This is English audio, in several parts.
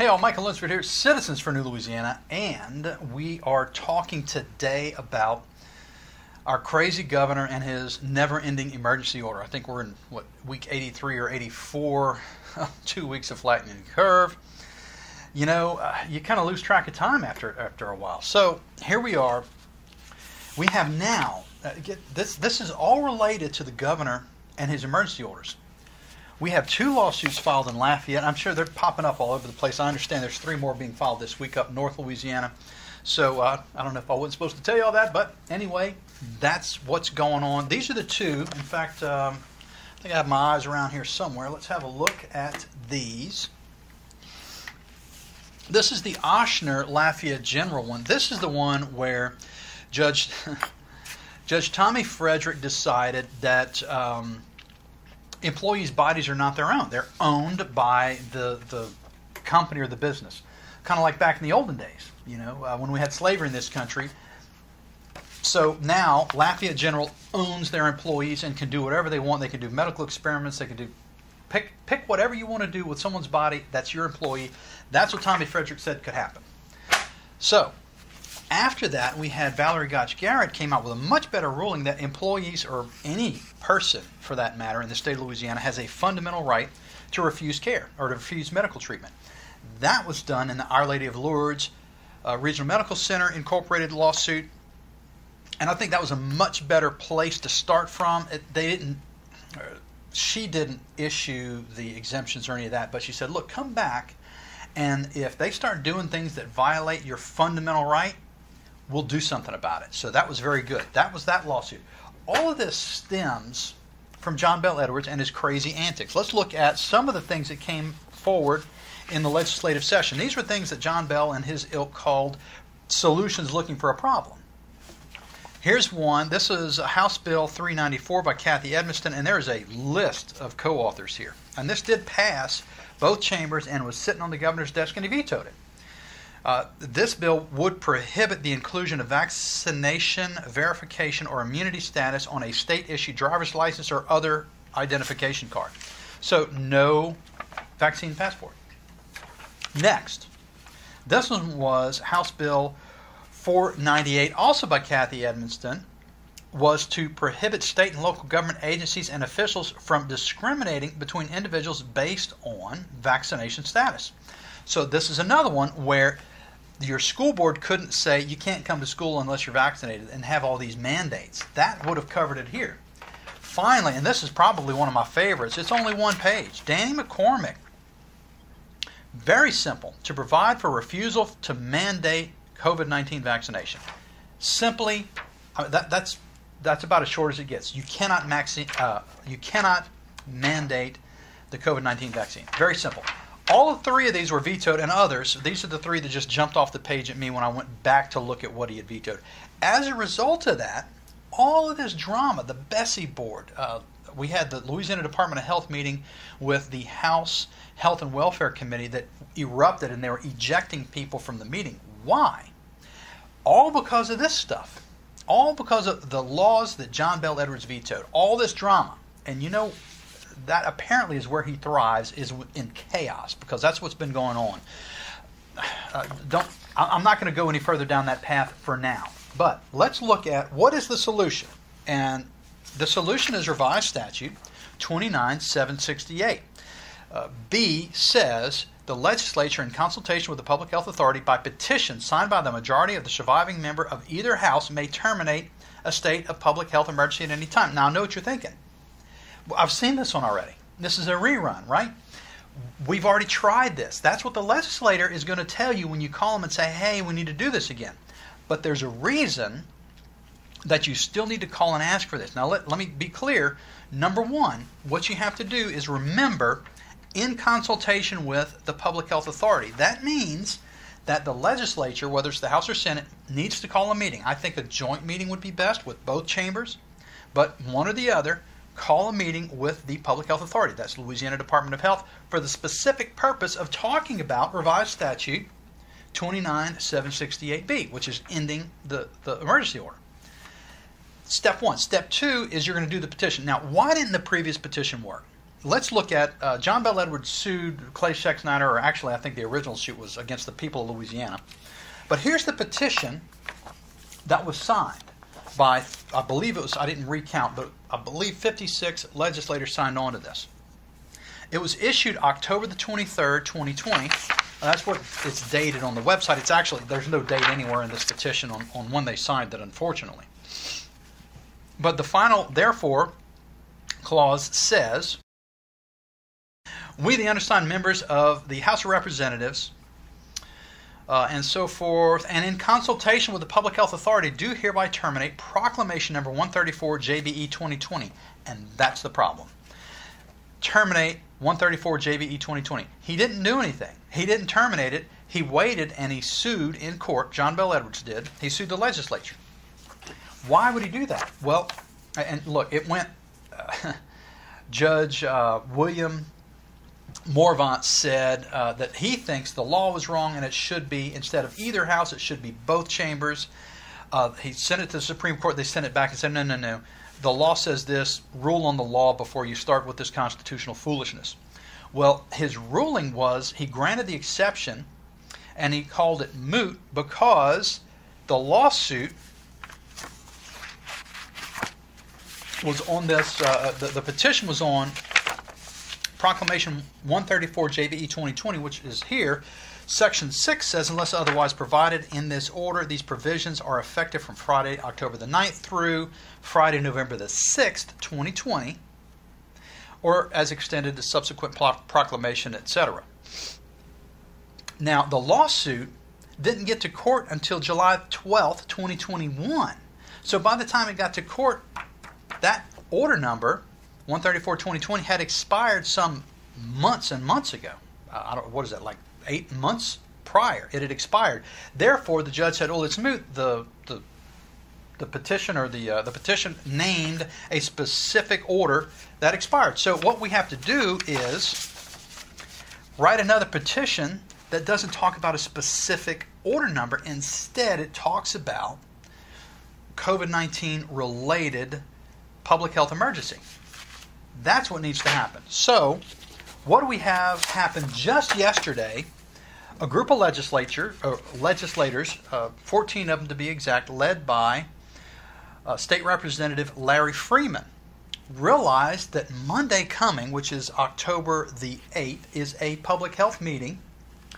Hey all, Michael Lunsford here, Citizens for New Louisiana, and we are talking today about our crazy governor and his never-ending emergency order. I think we're in what week 83 or 84, two weeks of flattening the curve. You know, uh, you kind of lose track of time after after a while. So here we are. We have now. Uh, get, this this is all related to the governor and his emergency orders. We have two lawsuits filed in Lafayette. I'm sure they're popping up all over the place. I understand there's three more being filed this week up North Louisiana. So uh, I don't know if I wasn't supposed to tell you all that, but anyway, that's what's going on. These are the two. In fact, um, I think I have my eyes around here somewhere. Let's have a look at these. This is the Ochsner Lafayette General one. This is the one where Judge Judge Tommy Frederick decided that um, employees' bodies are not their own. They're owned by the, the company or the business. Kind of like back in the olden days, you know, uh, when we had slavery in this country. So now Lafayette General owns their employees and can do whatever they want. They can do medical experiments. They can do pick pick whatever you want to do with someone's body. That's your employee. That's what Tommy Frederick said could happen. So after that, we had Valerie Gotch Garrett came out with a much better ruling that employees or any person, for that matter, in the state of Louisiana has a fundamental right to refuse care or to refuse medical treatment. That was done in the Our Lady of Lourdes uh, Regional Medical Center Incorporated lawsuit, and I think that was a much better place to start from. It, they didn't. Uh, she didn't issue the exemptions or any of that, but she said, "Look, come back, and if they start doing things that violate your fundamental right, we'll do something about it. So that was very good. That was that lawsuit. All of this stems from John Bel Edwards and his crazy antics. Let's look at some of the things that came forward in the legislative session. These were things that John Bel and his ilk called solutions looking for a problem. Here's one. This is House Bill 394 by Kathy Edmiston, and there is a list of co authors here. And this did pass both chambers and was sitting on the governor's desk, and he vetoed it. Uh, this bill would prohibit the inclusion of vaccination verification or immunity status on a state issued driver's license or other identification card. So, no vaccine passport. Next, this one was House Bill 498, also by Kathy Edmiston, was to prohibit state and local government agencies and officials from discriminating between individuals based on vaccination status. So, this is another one where your school board couldn't say you can't come to school unless you're vaccinated and have all these mandates. That would have covered it here. Finally, and this is probably one of my favorites, it's only one page. Danny McCormick. Very simple to provide for refusal to mandate COVID 19 vaccination. Simply, that, that's, that's about as short as it gets. You cannot, maxi- uh, you cannot mandate the COVID 19 vaccine. Very simple. All three of these were vetoed, and others. These are the three that just jumped off the page at me when I went back to look at what he had vetoed. As a result of that, all of this drama, the BESE board, uh, we had the Louisiana Department of Health meeting with the House Health and Welfare Committee that erupted and they were ejecting people from the meeting. Why? All because of this stuff. All because of the laws that John Bel Edwards vetoed. All this drama. And you know, that apparently is where he thrives is in chaos because that's what's been going on. Uh, don't I'm not going to go any further down that path for now. But let's look at what is the solution. And the solution is revised statute 29768. Uh, B says the legislature, in consultation with the public health authority by petition signed by the majority of the surviving member of either house, may terminate a state of public health emergency at any time. Now, I know what you're thinking. I've seen this one already. This is a rerun, right? We've already tried this. That's what the legislator is going to tell you when you call them and say, hey, we need to do this again. But there's a reason that you still need to call and ask for this. Now, let, let me be clear. Number one, what you have to do is remember in consultation with the public health authority. That means that the legislature, whether it's the House or Senate, needs to call a meeting. I think a joint meeting would be best with both chambers, but one or the other call a meeting with the Public Health Authority, that's Louisiana Department of Health, for the specific purpose of talking about revised statute 29768B, which is ending the, the emergency order. Step one. Step two is you're going to do the petition. Now, why didn't the previous petition work? let's look at uh, John Bel Edwards sued Clay Schexnayder, or actually, I think the original suit was against the people of Louisiana. But here's the petition that was signed by, I believe it was, I didn't recount, but I believe 56 legislators signed on to this. It was issued October the 23rd, 2020. That's what it's dated on the website. It's actually, there's no date anywhere in this petition on, on when they signed it, unfortunately. But the final, therefore, clause says We, the undersigned members of the House of Representatives, uh, and so forth, and in consultation with the Public Health Authority, do hereby terminate Proclamation Number 134 JBE 2020. And that's the problem. Terminate 134 JBE 2020. He didn't do anything. He didn't terminate it. He waited and he sued in court. John Bel Edwards did. He sued the legislature. Why would he do that? Well, and look, it went. Uh, Judge uh, William Morvant said uh, that he thinks the law was wrong and it should be, instead of either house, it should be both chambers. Uh, he sent it to the Supreme Court. They sent it back and said, no, no, no. The law says this. Rule on the law before you start with this constitutional foolishness. Well, his ruling was he granted the exception and he called it moot because the lawsuit was on this, uh, the, the petition was on Proclamation 134 JBE 2020, which is here, Section 6 says, unless otherwise provided in this order, these provisions are effective from Friday, October the 9th through Friday, November the 6th, 2020, or as extended to subsequent proclamation, etc. Now, the lawsuit didn't get to court until July 12th, 2021. So by the time it got to court, that order number 134 2020 had expired some months and months ago. I don't what is that like eight months prior? It had expired. Therefore, the judge said, "Well, it's moot." The the the petition or the uh, the petition named a specific order that expired. So what we have to do is write another petition that doesn't talk about a specific order number. Instead, it talks about COVID 19 related public health emergency. That's what needs to happen. So, what do we have happen just yesterday? A group of legislature, uh, legislators, uh, 14 of them to be exact, led by uh, State Representative Larry Frieman, realized that Monday coming, which is October the 8th, is a public health meeting.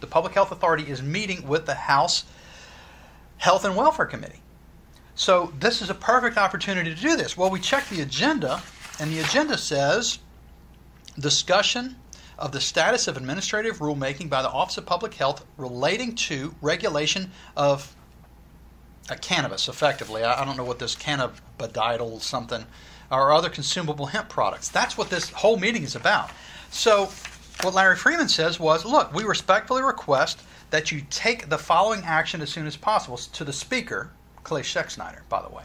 The Public Health Authority is meeting with the House Health and Welfare Committee. So, this is a perfect opportunity to do this. Well, we check the agenda and the agenda says discussion of the status of administrative rulemaking by the Office of Public Health relating to regulation of uh, cannabis, effectively. I, I, don't know what this cannabidiol something or other consumable hemp products. That's what this whole meeting is about. So, what Larry Frieman says was look, we respectfully request that you take the following action as soon as possible to the Speaker, Clay Schexnayder, by the way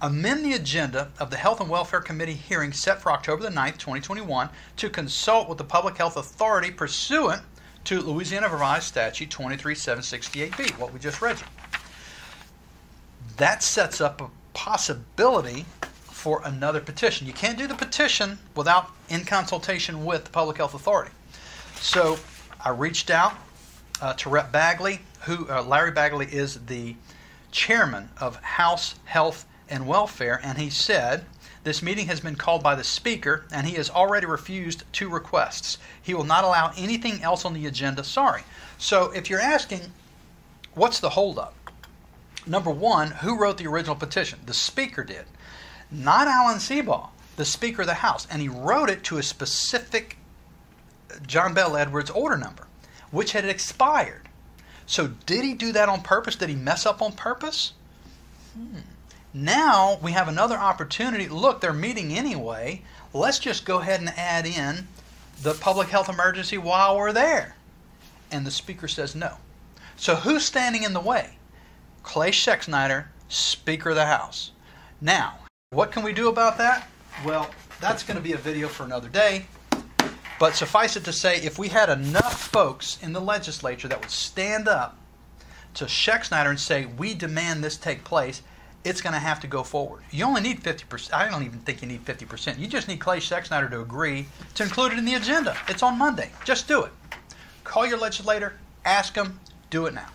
amend the agenda of the Health and Welfare Committee hearing set for October the 9th, 2021, to consult with the Public Health Authority pursuant to Louisiana Revised Statute 23768B, what we just read. That sets up a possibility for another petition. You can't do the petition without in consultation with the Public Health Authority. So I reached out uh, to Rep. Bagley, who uh, Larry Bagley is the chairman of House Health and Welfare, and he said, This meeting has been called by the Speaker, and he has already refused two requests. He will not allow anything else on the agenda. Sorry. So if you're asking, what's the holdup? Number one, who wrote the original petition? The Speaker did, not Alan Seabaugh, the Speaker of the House. And he wrote it to a specific John Bel Edwards order number, which had expired. So did he do that on purpose? Did he mess up on purpose? Hmm. Now we have another opportunity. Look, they're meeting anyway. Let's just go ahead and add in the public health emergency while we're there. And the speaker says no. So who's standing in the way? Clay Schexnayder, Speaker of the House. Now, what can we do about that? Well, that's going to be a video for another day. But suffice it to say, if we had enough folks in the legislature that would stand up to Schexnayder and say, we demand this take place, it's going to have to go forward. You only need 50%. I don't even think you need 50%. You just need Clay Schexnayder to agree to include it in the agenda. It's on Monday. Just do it. Call your legislator, ask them, do it now.